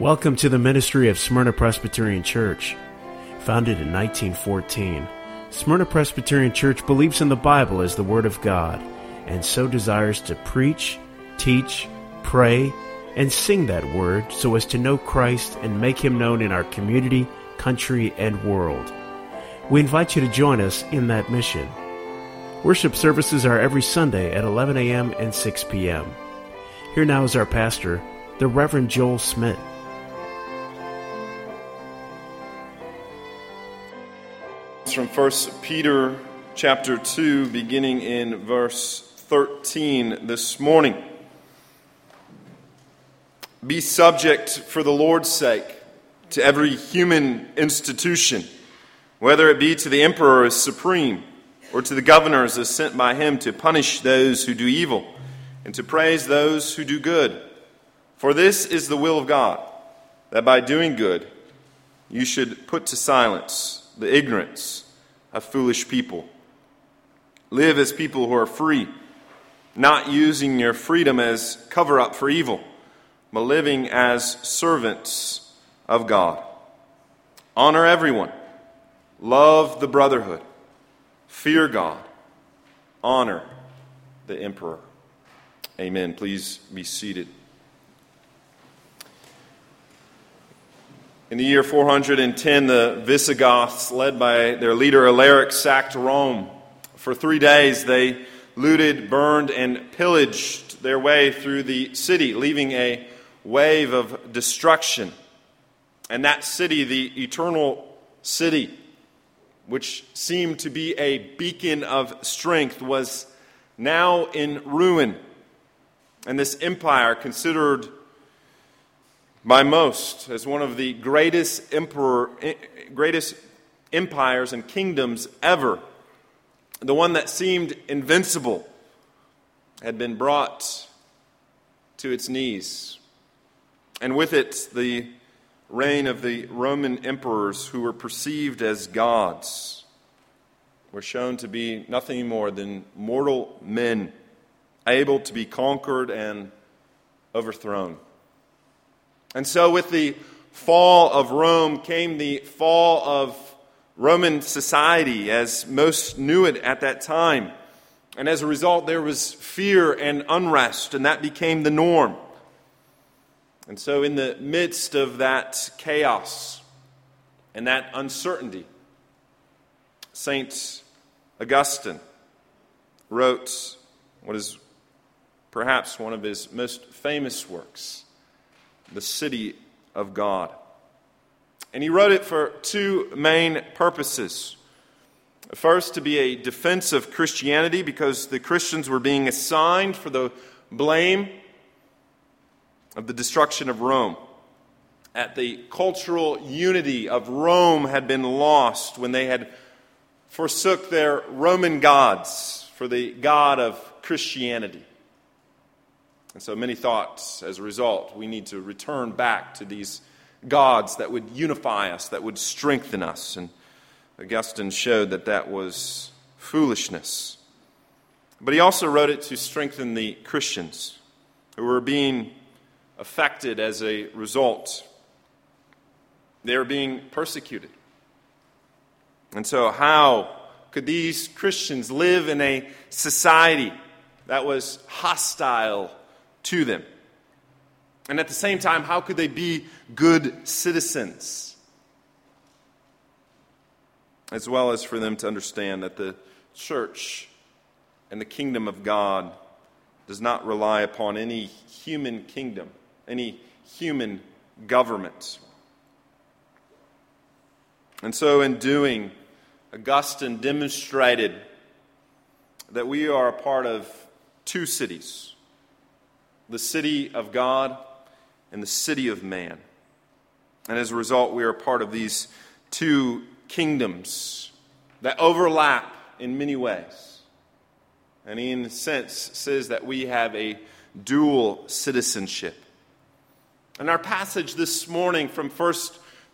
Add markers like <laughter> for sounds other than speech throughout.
Welcome to the ministry of Smyrna Presbyterian Church. Founded in 1914, Smyrna Presbyterian Church believes in the Bible as the Word of God and so desires to preach, teach, pray, and sing that Word so as to know Christ and make Him known in our community, country, and world. We invite you to join us in that mission. Worship services are every Sunday at 11 a.m. and 6 p.m. Here now is our pastor, the Reverend Joel Smith. From 1 Peter chapter 2, beginning in verse 13 this morning. Be subject for the Lord's sake to every human institution, whether it be to the emperor as supreme, or to the governors as sent by him to punish those who do evil, and to praise those who do good. For this is the will of God, that by doing good you should put to silence the ignorance of foolish people. Live as people who are free, not using your freedom as cover up for evil, but living as servants of God. Honor everyone, love the brotherhood, fear God, honor the emperor. Amen. Please be seated. In the year 410, the Visigoths, led by their leader Alaric, sacked Rome. For three days, they looted, burned, and pillaged their way through the city, leaving a wave of destruction. And that city, the eternal city, which seemed to be a beacon of strength, was now in ruin. And this empire, considered by most as one of the greatest emperor, eh, greatest empires and kingdoms ever. The one that seemed invincible had been brought to its knees. And with it, the reign of the Roman emperors who were perceived as gods were shown to be nothing more than mortal men able to be conquered and overthrown. And so, with the fall of Rome came the fall of Roman society as most knew it at that time. And as a result, there was fear and unrest, and that became the norm. And so, in the midst of that chaos and that uncertainty, St. Augustine wrote what is perhaps one of his most famous works the city of God. And he wrote it for two main purposes. First, to be a defense of Christianity because the Christians were being assigned for the blame of the destruction of Rome. At the cultural unity of Rome had been lost when they had forsook their Roman gods for the God of Christianity. And so many thoughts as a result, we need to return back to these gods that would unify us, that would strengthen us. And Augustine showed that that was foolishness. But he also wrote it to strengthen the Christians who were being affected as a result. They were being persecuted. And so, how could these Christians live in a society that was hostile to them. And at the same time, how could they be good citizens? As well as for them to understand that the church and the kingdom of God does not rely upon any human kingdom, any human government. And so, in doing, Augustine demonstrated that we are a part of two cities the city of God and the city of man. And as a result, we are part of these two kingdoms that overlap in many ways. And he, in a sense, says that we have a dual citizenship. And our passage this morning from 1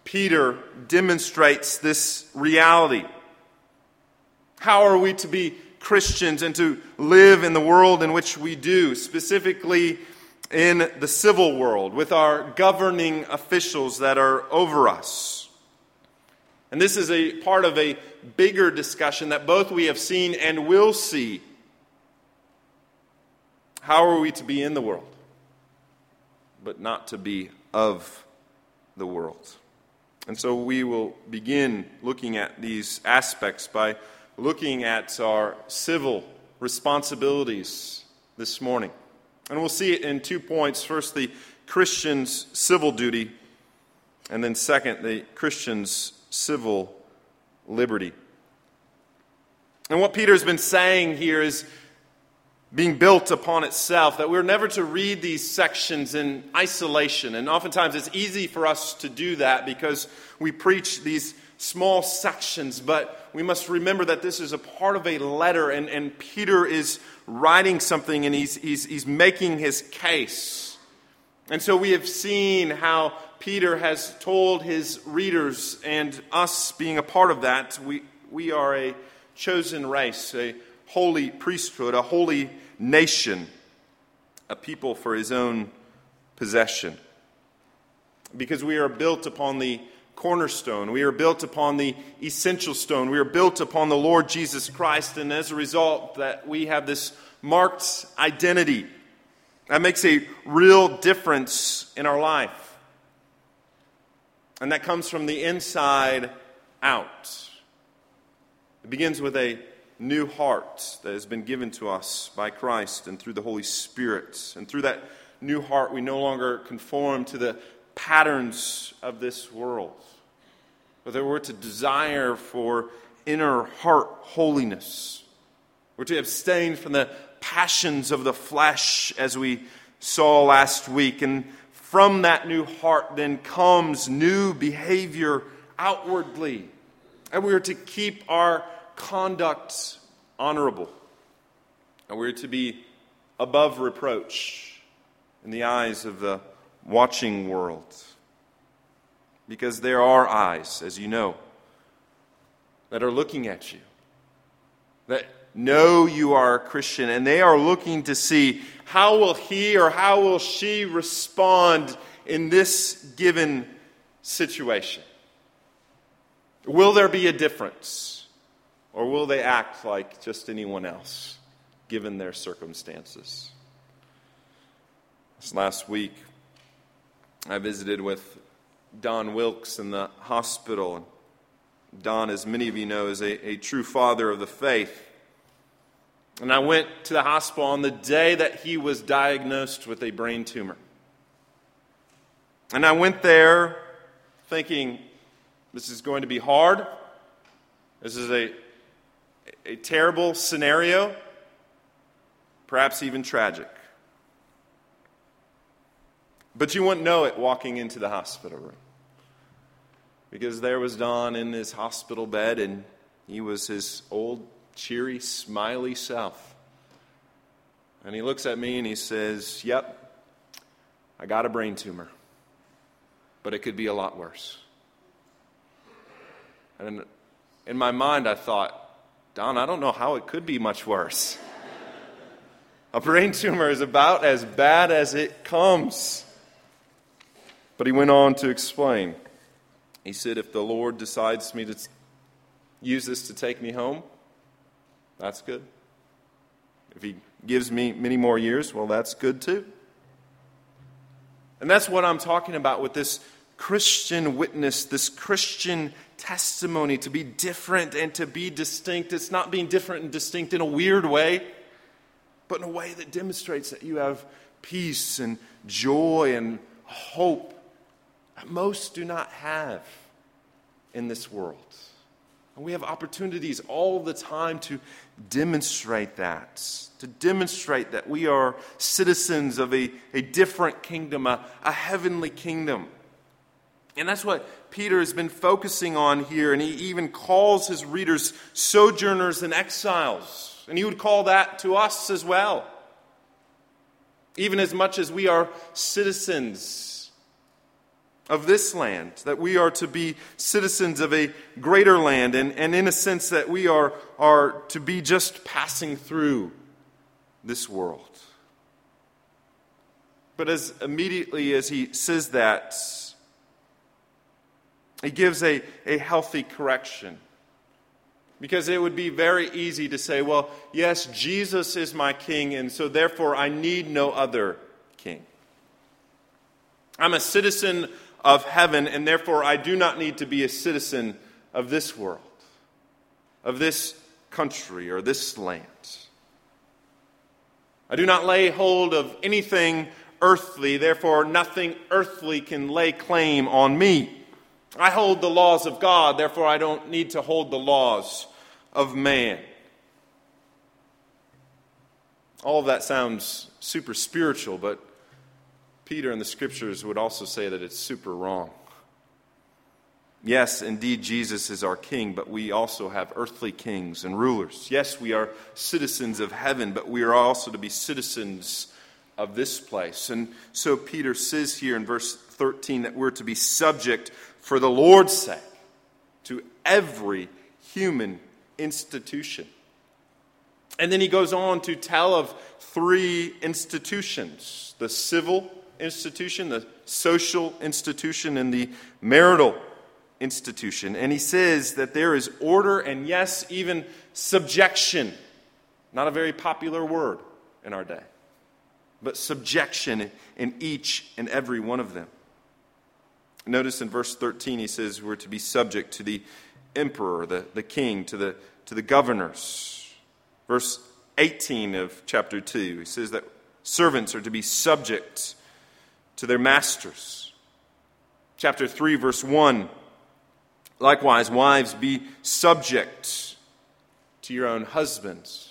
Peter demonstrates this reality. How are we to be Christians and to live in the world in which we do, specifically in the civil world with our governing officials that are over us. And this is a part of a bigger discussion that both we have seen and will see. How are we to be in the world, but not to be of the world? And so we will begin looking at these aspects by looking at our civil responsibilities this morning. And we'll see it in two points. First, the Christian's civil duty, and then second, the Christian's civil liberty. And what Peter's been saying here is being built upon itself, that we're never to read these sections in isolation. And oftentimes it's easy for us to do that because we preach these small sections, but we must remember that this is a part of a letter, and, and Peter is writing something and he's, he's, he's making his case. And so we have seen how Peter has told his readers, and us being a part of that, we, we are a chosen race, a holy priesthood, a holy nation, a people for his own possession. Because we are built upon the cornerstone. We are built upon the essential stone. We are built upon the Lord Jesus Christ, and as a result, that we have this marked identity that makes a real difference in our life. And that comes from the inside out. It begins with a new heart that has been given to us by Christ and through the Holy Spirit. And through that new heart, we no longer conform to the patterns of this world, that we're to desire for inner heart holiness. We're to abstain from the passions of the flesh, as we saw last week. And from that new heart, then comes new behavior outwardly. And we are to keep our conduct honorable. And we're to be above reproach in the eyes of the watching world. Because there are eyes, as you know, that are looking at you, that know you are a Christian, and they are looking to see how will he or how will she respond in this given situation. Will there be a difference? Or will they act like just anyone else, given their circumstances? This last week, I visited with Don Wilkes in the hospital. Don, as many of you know, is a, a true father of the faith. And I went to the hospital on the day that he was diagnosed with a brain tumor. And I went there thinking, this is going to be hard. This is a, a terrible scenario, perhaps even tragic. But you wouldn't know it walking into the hospital room. Because there was Don in his hospital bed, and he was his old, cheery, smiley self. And he looks at me and he says, Yep, I got a brain tumor, but it could be a lot worse. And in my mind, I thought, Don, I don't know how it could be much worse. <laughs> a brain tumor is about as bad as it comes. But he went on to explain. He said, If the Lord decides me to use this to take me home, that's good. If he gives me many more years, well, that's good too. And that's what I'm talking about with this Christian witness, this Christian testimony to be different and to be distinct. It's not being different and distinct in a weird way, but in a way that demonstrates that you have peace and joy and hope most do not have in this world. And we have opportunities all the time to demonstrate that, to demonstrate that we are citizens of a, a different kingdom, a, a heavenly kingdom. And that's what Peter has been focusing on here, and he even calls his readers sojourners and exiles. And he would call that to us as well. Even as much as we are citizens of this land, that we are to be citizens of a greater land, and, and in a sense that we are, are to be just passing through this world. But as immediately as he says that, he gives a, a healthy correction. Because it would be very easy to say, well, yes, Jesus is my king, and so therefore I need no other king. I'm a citizen of heaven, and therefore I do not need to be a citizen of this world, of this country, or this land. I do not lay hold of anything earthly, therefore nothing earthly can lay claim on me. I hold the laws of God, therefore I don't need to hold the laws of man. All of that sounds super spiritual, but Peter in the scriptures would also say that it's super wrong. Yes, indeed, Jesus is our king, but we also have earthly kings and rulers. Yes, we are citizens of heaven, but we are also to be citizens of this place. And so Peter says here in verse 13 that we're to be subject for the Lord's sake to every human institution. And then he goes on to tell of three institutions the civil institution, the social institution, and the marital institution. And he says that there is order and, yes, even subjection. Not a very popular word in our day, but subjection in each and every one of them. Notice in verse 13, he says we're to be subject to the emperor, the, the king, to the, to the governors. Verse 18 of chapter 2, he says that servants are to be subject to their masters. Chapter 3, verse 1 Likewise, wives, be subject to your own husbands.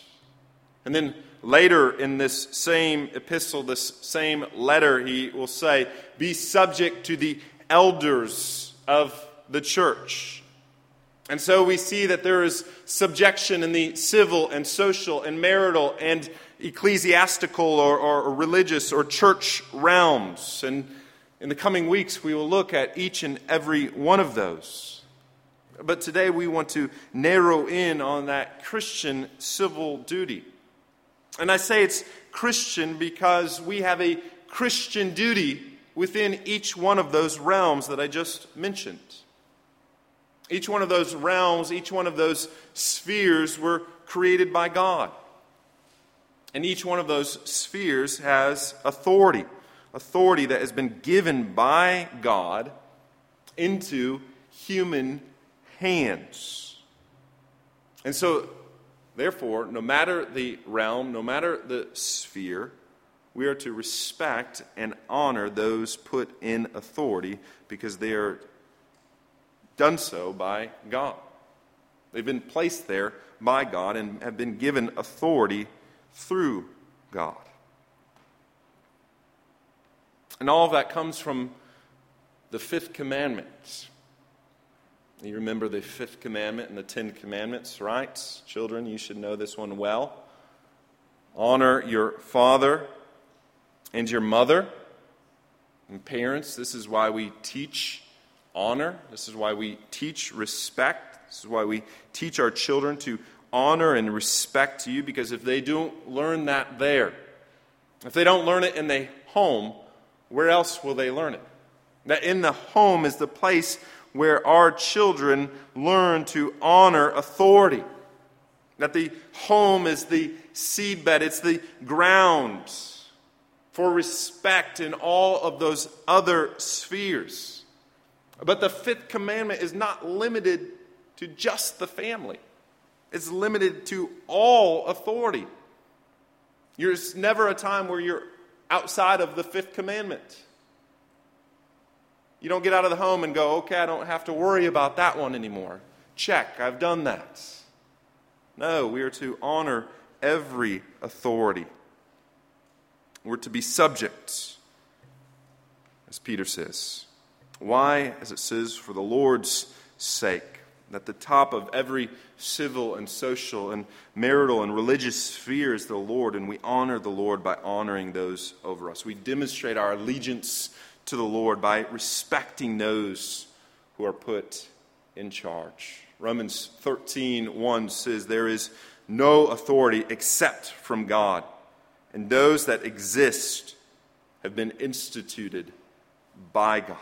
And then later in this same epistle, this same letter, he will say, Be subject to the elders of the church. And so we see that there is subjection in the civil and social and marital and ecclesiastical or, or, or religious or church realms. And in the coming weeks, we will look at each and every one of those. But today we want to narrow in on that Christian civil duty. And I say it's Christian because we have a Christian duty within each one of those realms that I just mentioned. Each one of those realms, each one of those spheres were created by God. And each one of those spheres has authority, authority that has been given by God into human hands. And so, therefore, no matter the realm, no matter the sphere, we are to respect and honor those put in authority because they are done so by God. They've been placed there by God and have been given authority through God. And all of that comes from the fifth commandment. You remember the fifth commandment and the Ten Commandments, right? Children, you should know this one well. Honor your father and your mother. And parents, this is why we teach honor. This is why we teach respect. This is why we teach our children to honor and respect to you, because if they don't learn that there, if they don't learn it in the home, where else will they learn it? That in the home is the place where our children learn to honor authority. That the home is the seedbed, it's the ground for respect in all of those other spheres. But the fifth commandment is not limited to just the family, it's limited to all authority. There's never a time where you're outside of the fifth commandment. You don't get out of the home and go, okay, I don't have to worry about that one anymore. Check, I've done that. No, we are to honor every authority. We're to be subject, as Peter says. Why? As it says, for the Lord's sake. At the top of every civil and social and marital and religious sphere is the Lord, and we honor the Lord by honoring those over us. We demonstrate our allegiance to the Lord by respecting those who are put in charge. Romans 13 1 says, There is no authority except from God, and those that exist have been instituted by God.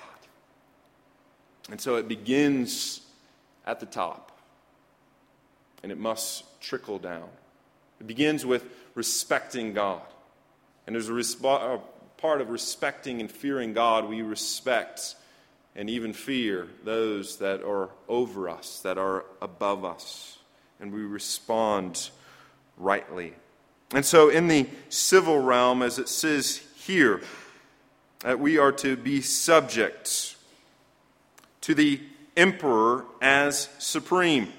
And so it begins at the top, and it must trickle down. It begins with respecting God. And as a, resp- a part of respecting and fearing God, we respect and even fear those that are over us, that are above us, and we respond rightly. And so, in the civil realm, as it says here, that we are to be subject to the emperor as supreme.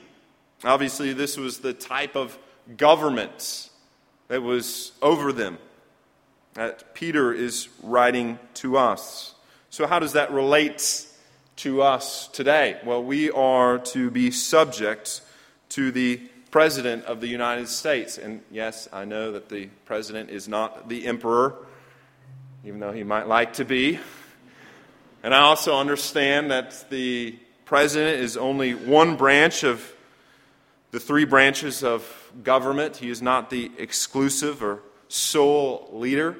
Obviously, this was the type of government that was over them that Peter is writing to us. So, how does that relate to us today? Well, we are to be subject to the President of the United States. And yes, I know that the President is not the Emperor, even though he might like to be. And I also understand that the President is only one branch of the three branches of government. He is not the exclusive or sole leader.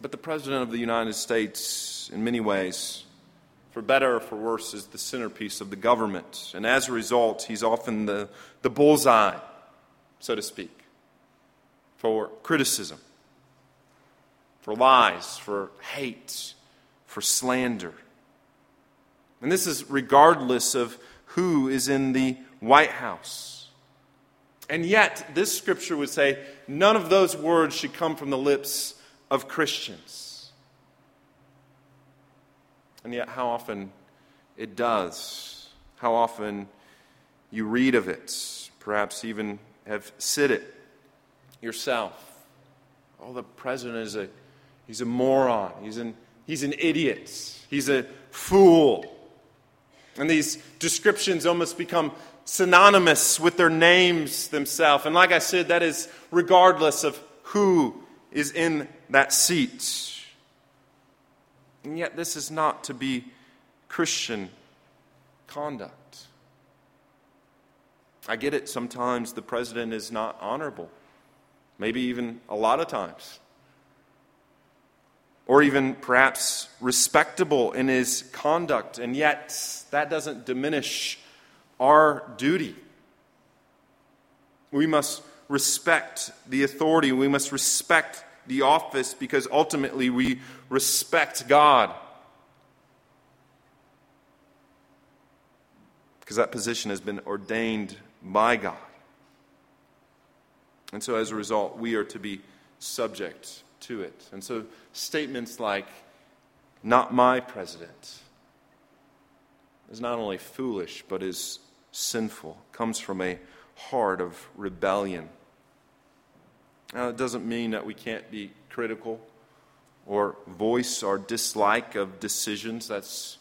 But the President of the United States, in many ways, for better or for worse, is the centerpiece of the government. And as a result, he's often the, the bullseye, so to speak, for criticism, for lies, for hate, for slander. And this is regardless of who is in the White House. And yet, this scripture would say none of those words should come from the lips of Christians. And yet, how often it does. How often you read of it, perhaps even have said it yourself. Oh, the president is a he's a moron. He's an he's an idiot. He's a fool. And these descriptions almost become synonymous with their names themselves. And like I said, that is regardless of who is in that seat. And yet, this is not to be Christian conduct. I get it, sometimes the president is not honorable, maybe even a lot of times. Or even perhaps respectable in his conduct, and yet that doesn't diminish our duty. We must respect the authority, we must respect the office because ultimately we respect God. Because that position has been ordained by God. And so as a result, we are to be subject to it. And so statements like, not my president, is not only foolish, but is sinful, comes from a heart of rebellion. Now, it doesn't mean that we can't be critical or voice our dislike of decisions. That's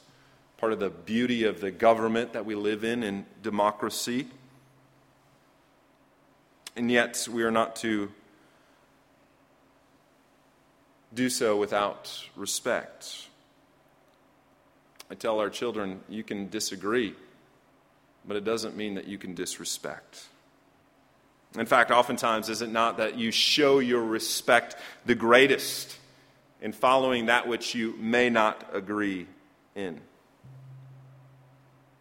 part of the beauty of the government that we live in in democracy. And yet, we are not to do so without respect. I tell our children, you can disagree, but it doesn't mean that you can disrespect. In fact, oftentimes, is it not that you show your respect the greatest in following that which you may not agree in?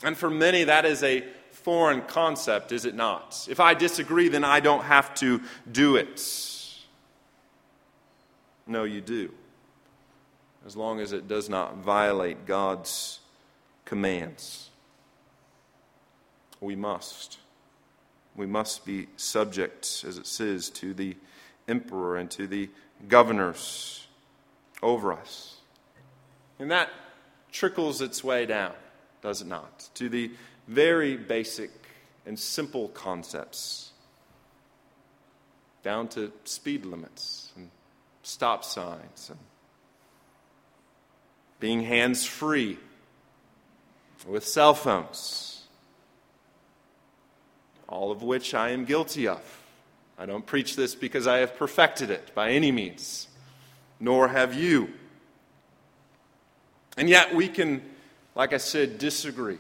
And for many, that is a foreign concept, is it not? If I disagree, then I don't have to do it. No, you do. As long as it does not violate God's commands. We must. We must be subject, as it says, to the emperor and to the governors over us. And that trickles its way down, does it not, to the very basic and simple concepts, down to speed limits and stop signs and being hands free with cell phones all of which I am guilty of. I don't preach this because I have perfected it by any means, nor have you. And yet we can, like I said, disagree.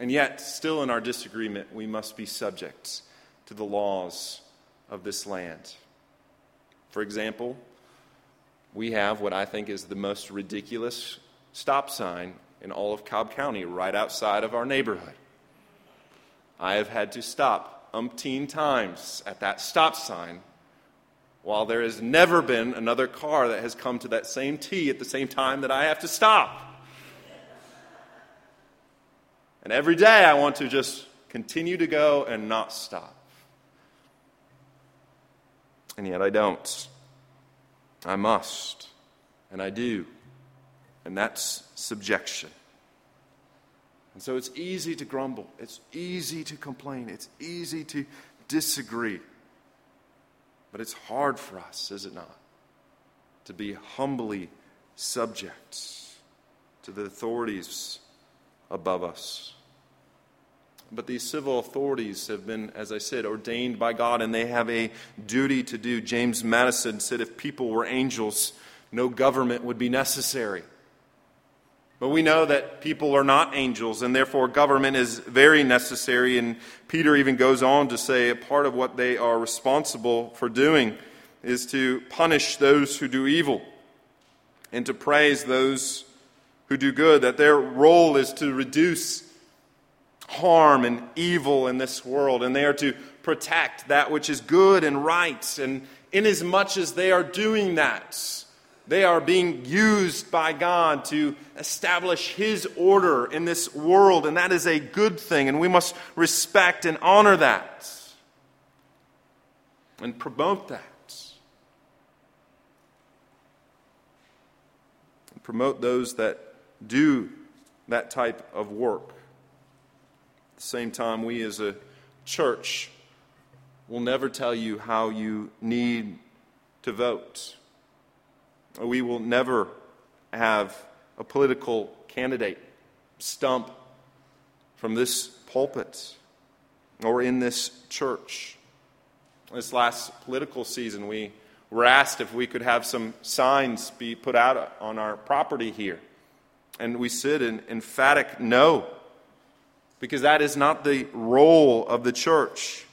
And yet, still in our disagreement, we must be subject to the laws of this land. For example, we have what I think is the most ridiculous stop sign in all of Cobb County right outside of our neighborhood. I have had to stop umpteen times at that stop sign while there has never been another car that has come to that same T at the same time that I have to stop. And every day I want to just continue to go and not stop. And yet I don't. I must. And I do. And that's subjection. And so it's easy to grumble. It's easy to complain. It's easy to disagree. But it's hard for us, is it not? To be humbly subject to the authorities above us. But these civil authorities have been, as I said, ordained by God and they have a duty to do. James Madison said if people were angels, no government would be necessary. But we know that people are not angels, and therefore government is very necessary. And Peter even goes on to say a part of what they are responsible for doing is to punish those who do evil and to praise those who do good, that their role is to reduce harm and evil in this world, and they are to protect that which is good and right. And inasmuch as they are doing that, they are being used by God to establish His order in this world, and that is a good thing, and we must respect and honor that and promote that. And promote those that do that type of work. The same time, we as a church will never tell you how you need to vote. We will never have a political candidate stump from this pulpit or in this church. This last political season, we were asked if we could have some signs be put out on our property here. And we said an emphatic no, because that is not the role of the church.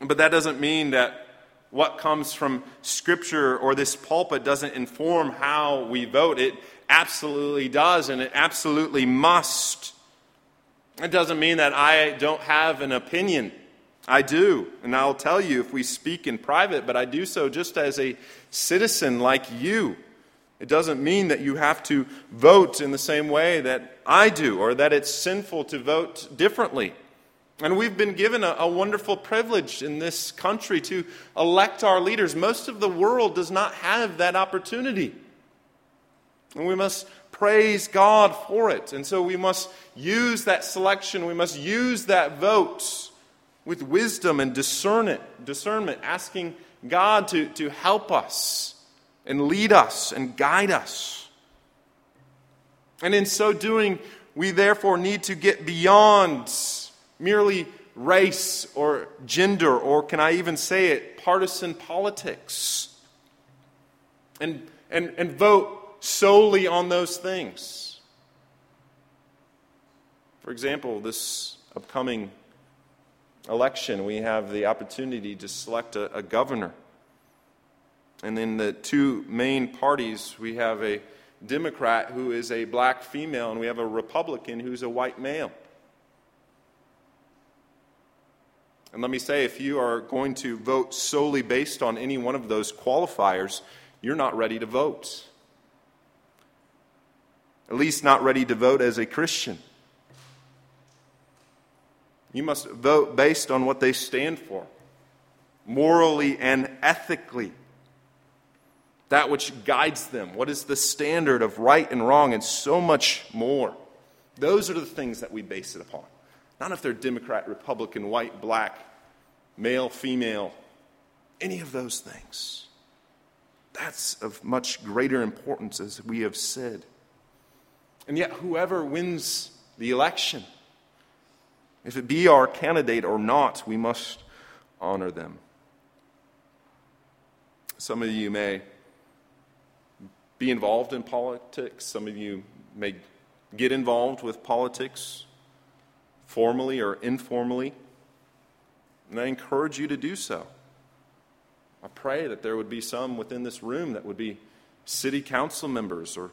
But that doesn't mean that what comes from Scripture or this pulpit doesn't inform how we vote. It absolutely does, and it absolutely must. It doesn't mean that I don't have an opinion. I do, and I'll tell you if we speak in private, but I do so just as a citizen like you. It doesn't mean that you have to vote in the same way that I do, or that it's sinful to vote differently. And we've been given a, a, wonderful privilege in this country to elect our leaders. Most of the world does not have that opportunity. And we must praise God for it. And so we must use that selection, we must use that vote with wisdom and discernment, discernment asking God to, to help us and lead us and guide us. And in so doing, we therefore need to get beyond merely race or gender, or can I even say it, partisan politics, and, and, and vote solely on those things. For example, this upcoming election, we have the opportunity to select a, a governor. And in the two main parties, we have a Democrat who is a black female, and we have a Republican who's a white male. And let me say, if you are going to vote solely based on any one of those qualifiers, you're not ready to vote. At least, not ready to vote as a Christian. You must vote based on what they stand for, morally and ethically. That which guides them. What is the standard of right and wrong, and so much more. Those are the things that we base it upon. Not if they're Democrat, Republican, white, black, male, female, any of those things. That's of much greater importance, as we have said. And yet, whoever wins the election, if it be our candidate or not, we must honor them. Some of you may be involved in politics, some of you may get involved with politics formally or informally. And I encourage you to do so. I pray that there would be some within this room that would be city council members or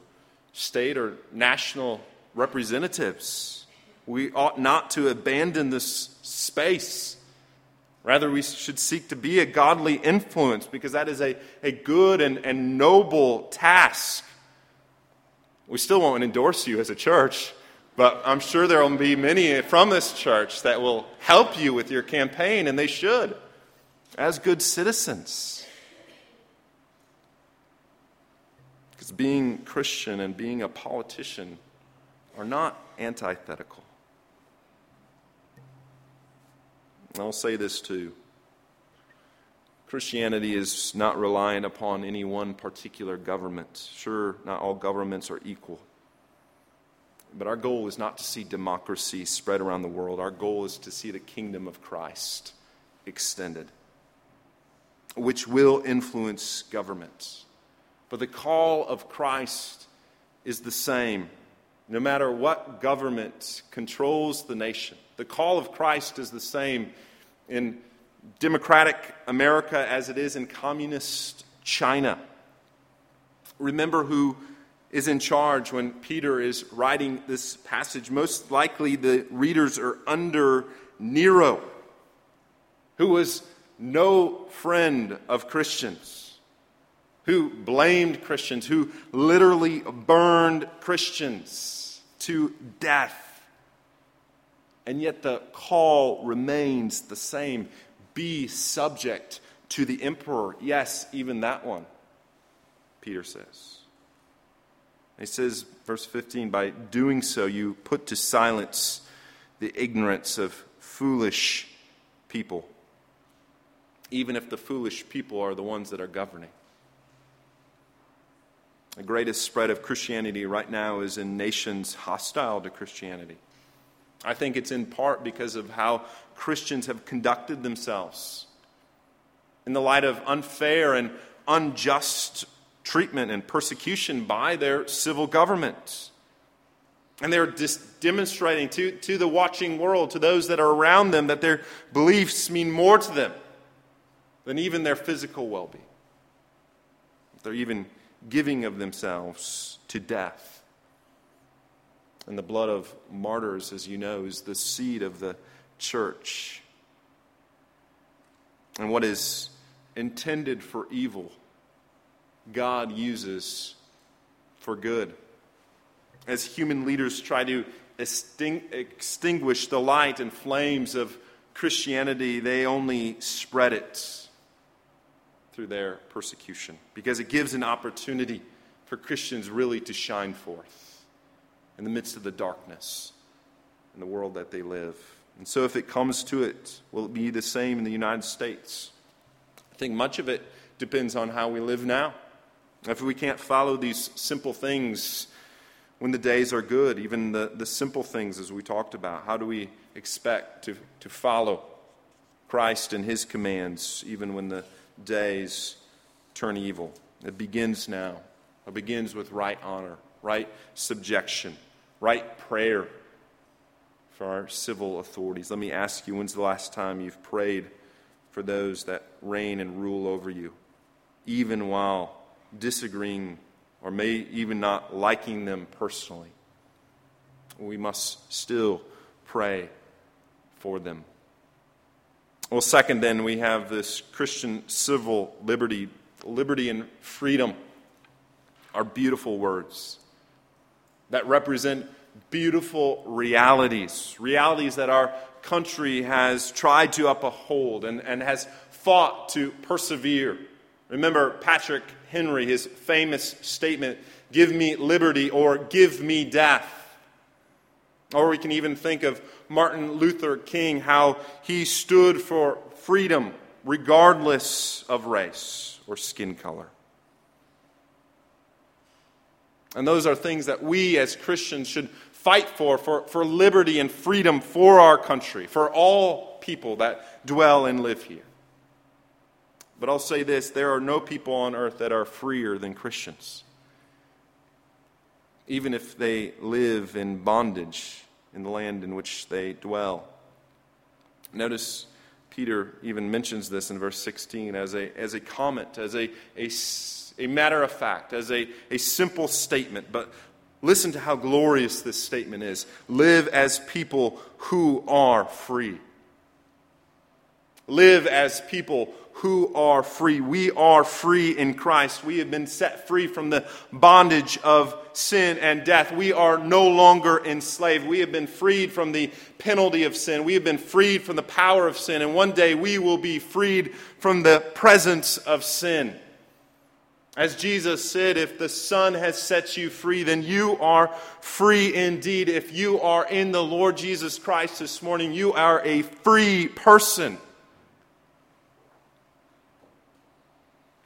state or national representatives. We ought not to abandon this space. Rather, we should seek to be a godly influence because that is a, a good and, and noble task. We still won't endorse you as a church, but I'm sure there will be many from this church that will help you with your campaign, and they should, as good citizens. Because being Christian and being a politician are not antithetical. I'll say this too. Christianity is not reliant upon any one particular government. Sure, not all governments are equal. But our goal is not to see democracy spread around the world. Our goal is to see the kingdom of Christ extended, which will influence governments. But the call of Christ is the same no matter what government controls the nation. The call of Christ is the same in democratic America as it is in communist China. Remember who is in charge when Peter is writing this passage. Most likely, the readers are under Nero, who was no friend of Christians, who blamed Christians, who literally burned Christians to death. And yet, the call remains the same be subject to the emperor. Yes, even that one, Peter says. He says, verse 15, by doing so, you put to silence the ignorance of foolish people, even if the foolish people are the ones that are governing. The greatest spread of Christianity right now is in nations hostile to Christianity. I think it's in part because of how Christians have conducted themselves in the light of unfair and unjust treatment and persecution by their civil government. And they're just demonstrating to, to the watching world, to those that are around them, that their beliefs mean more to them than even their physical well being. They're even giving of themselves to death. And the blood of martyrs, as you know, is the seed of the church. And what is intended for evil God uses for good. As human leaders try to extinguish the light and flames of Christianity, they only spread it through their persecution because it gives an opportunity for Christians really to shine forth in the midst of the darkness in the world that they live. And so, if it comes to it, will it be the same in the United States? I think much of it depends on how we live now. If we can't follow these simple things when the days are good, even the, the simple things as we talked about, how do we expect to, to follow Christ and his commands even when the days turn evil? It begins now. It begins with right honor, right subjection, right prayer for our civil authorities. Let me ask you when's the last time you've prayed for those that reign and rule over you, even while disagreeing or may even not liking them personally. We must still pray for them. Well, second, then, we have this Christian civil liberty. Liberty and freedom are beautiful words that represent beautiful realities, realities that our country has tried to uphold and, and has fought to persevere. Remember Patrick Henry, his famous statement give me liberty or give me death. Or we can even think of Martin Luther King, how he stood for freedom regardless of race or skin color. And those are things that we as Christians should fight for, for, for liberty and freedom for our country, for all people that dwell and live here. But I'll say this there are no people on earth that are freer than Christians, even if they live in bondage in the land in which they dwell. Notice Peter even mentions this in verse 16 as a, as a comment, as a, a, a matter of fact, as a, a simple statement. But listen to how glorious this statement is live as people who are free. Live as people who are free. We are free in Christ. We have been set free from the bondage of sin and death. We are no longer enslaved. We have been freed from the penalty of sin. We have been freed from the power of sin. And one day we will be freed from the presence of sin. As Jesus said, if the Son has set you free, then you are free indeed. If you are in the Lord Jesus Christ this morning, you are a free person.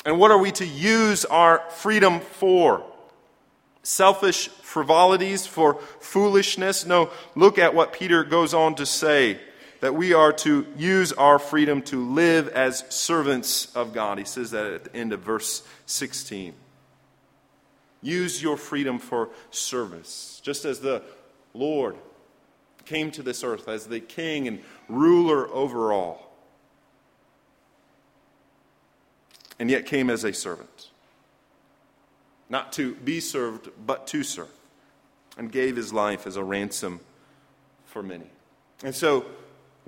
And what are we to use our freedom for? Selfish frivolities, for foolishness? No, look at what Peter goes on to say that we are to use our freedom to live as servants of God. He says that at the end of verse 16. Use your freedom for service, just as the Lord came to this earth as the king and ruler over all. and yet came as a servant. Not to be served, but to serve, and gave his life as a ransom for many. And so,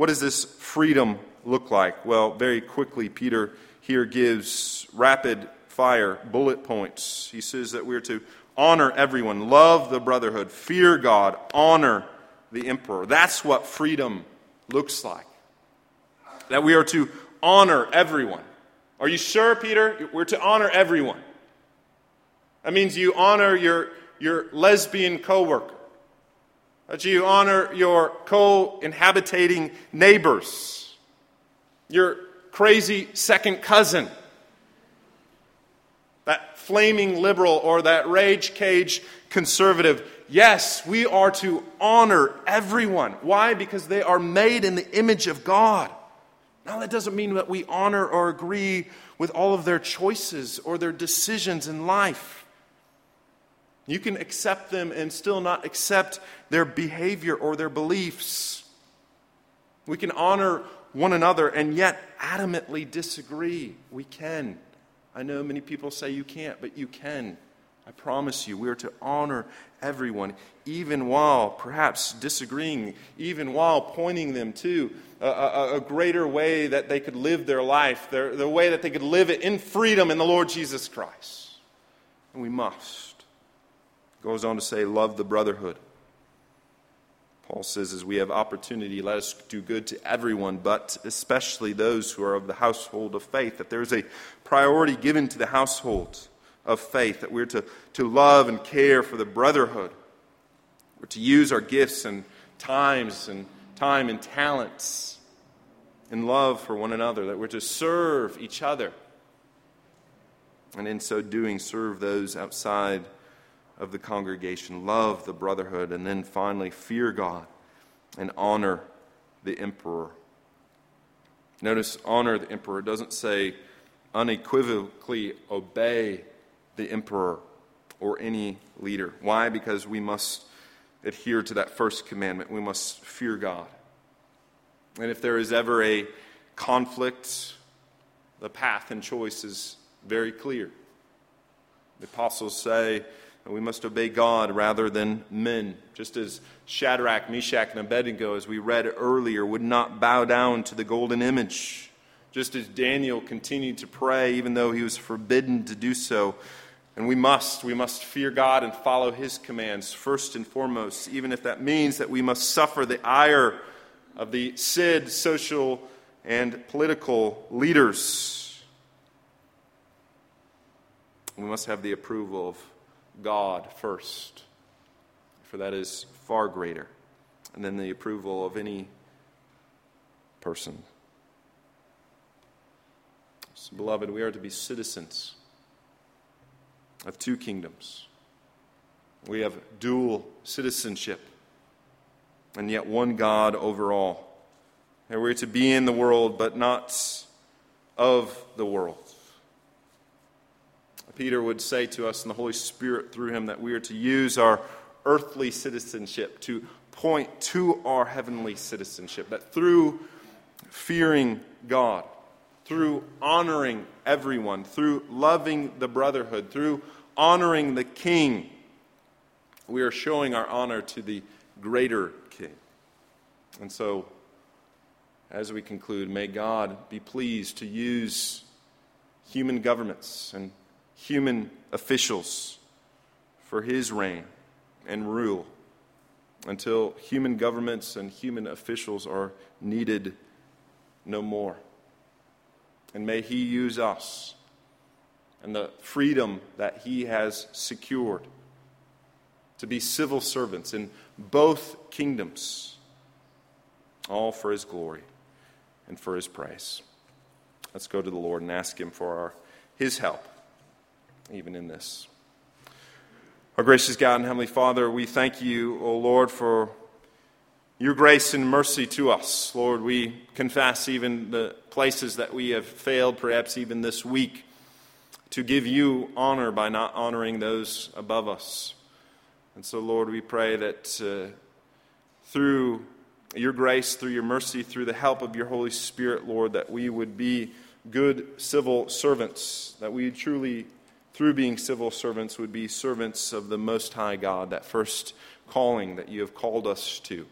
what does this freedom look like? Well, very quickly, Peter here gives rapid fire bullet points. He says that we're to honor everyone, love the brotherhood, fear God, honor the emperor. That's what freedom looks like. That we are to honor everyone. Are you sure, Peter? We're to honor everyone. That means you honor your, your lesbian coworker. That you honor your co-inhabiting neighbors. Your crazy second cousin. That flaming liberal or that rage cage conservative. Yes, we are to honor everyone. Why? Because they are made in the image of God. Now, that doesn't mean that we honor or agree with all of their choices or their decisions in life. You can accept them and still not accept their behavior or their beliefs. We can honor one another and yet adamantly disagree. We can. I know many people say you can't, but you can. I promise you, we are to honor everyone, even while perhaps disagreeing, even while pointing them to a, a, a, greater way that they could live their life, their, the way that they could live it in freedom in the Lord Jesus Christ. And we must. Goes on to say, love the brotherhood. Paul says, as we have opportunity, let us do good to everyone, but especially those who are of the household of faith, that there's a priority given to the household of faith, that we're to, to love and care for the brotherhood. We're to use our gifts and times and time and talents in love for one another, that we're to serve each other. And in so doing, serve those outside of the congregation, love the brotherhood, and then finally, fear God and honor the emperor. Notice, honor the emperor doesn't say unequivocally obey the emperor or any leader. Why? Because we must adhere to that first commandment. We must fear God. And if there is ever a conflict, the path and choice is very clear. The apostles say we must obey God rather than men, just as Shadrach, Meshach, and Abednego, as we read earlier, would not bow down to the golden image. Just as Daniel continued to pray, even though he was forbidden to do so, and we must. We must fear God and follow His commands first and foremost, even if that means that we must suffer the ire of the SID social and political leaders. We must have the approval of God first, for that is far greater, than the approval of any person. So, beloved, we are to be citizens of two kingdoms. We have dual citizenship, and yet one God over all. And we're to be in the world, but not of the world. Peter would say to us, and the Holy Spirit through him, that we are to use our earthly citizenship to point to our heavenly citizenship. That through fearing God, through honoring everyone, through loving the brotherhood, through honoring the king, we are showing our honor to the greater king. And so, as we conclude, may God be pleased to use human governments and human officials for his reign and rule until human governments and human officials are needed no more. And may he use us and the freedom that he has secured to be civil servants in both kingdoms, all for his glory and for his praise. Let's go to the Lord and ask him for our, his help, even in this. Our gracious God and Heavenly Father, we thank you, O Lord, for your grace and mercy to us. Lord, we confess even the places that we have failed, perhaps even this week, to give you honor by not honoring those above us. And so, Lord, we pray that uh, through your grace, through your mercy, through the help of your Holy Spirit, Lord, that we would be good civil servants, that we truly, through being civil servants, would be servants of the Most High God, that first calling that you have called us to.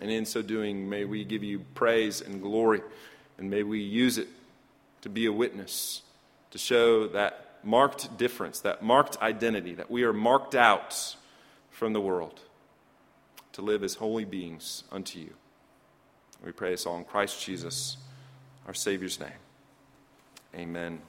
And in so doing, may we give you praise and glory, and may we use it to be a witness, to show that marked difference, that marked identity, that we are marked out from the world to live as holy beings unto you. We pray this all in Christ Jesus, our Savior's name. Amen.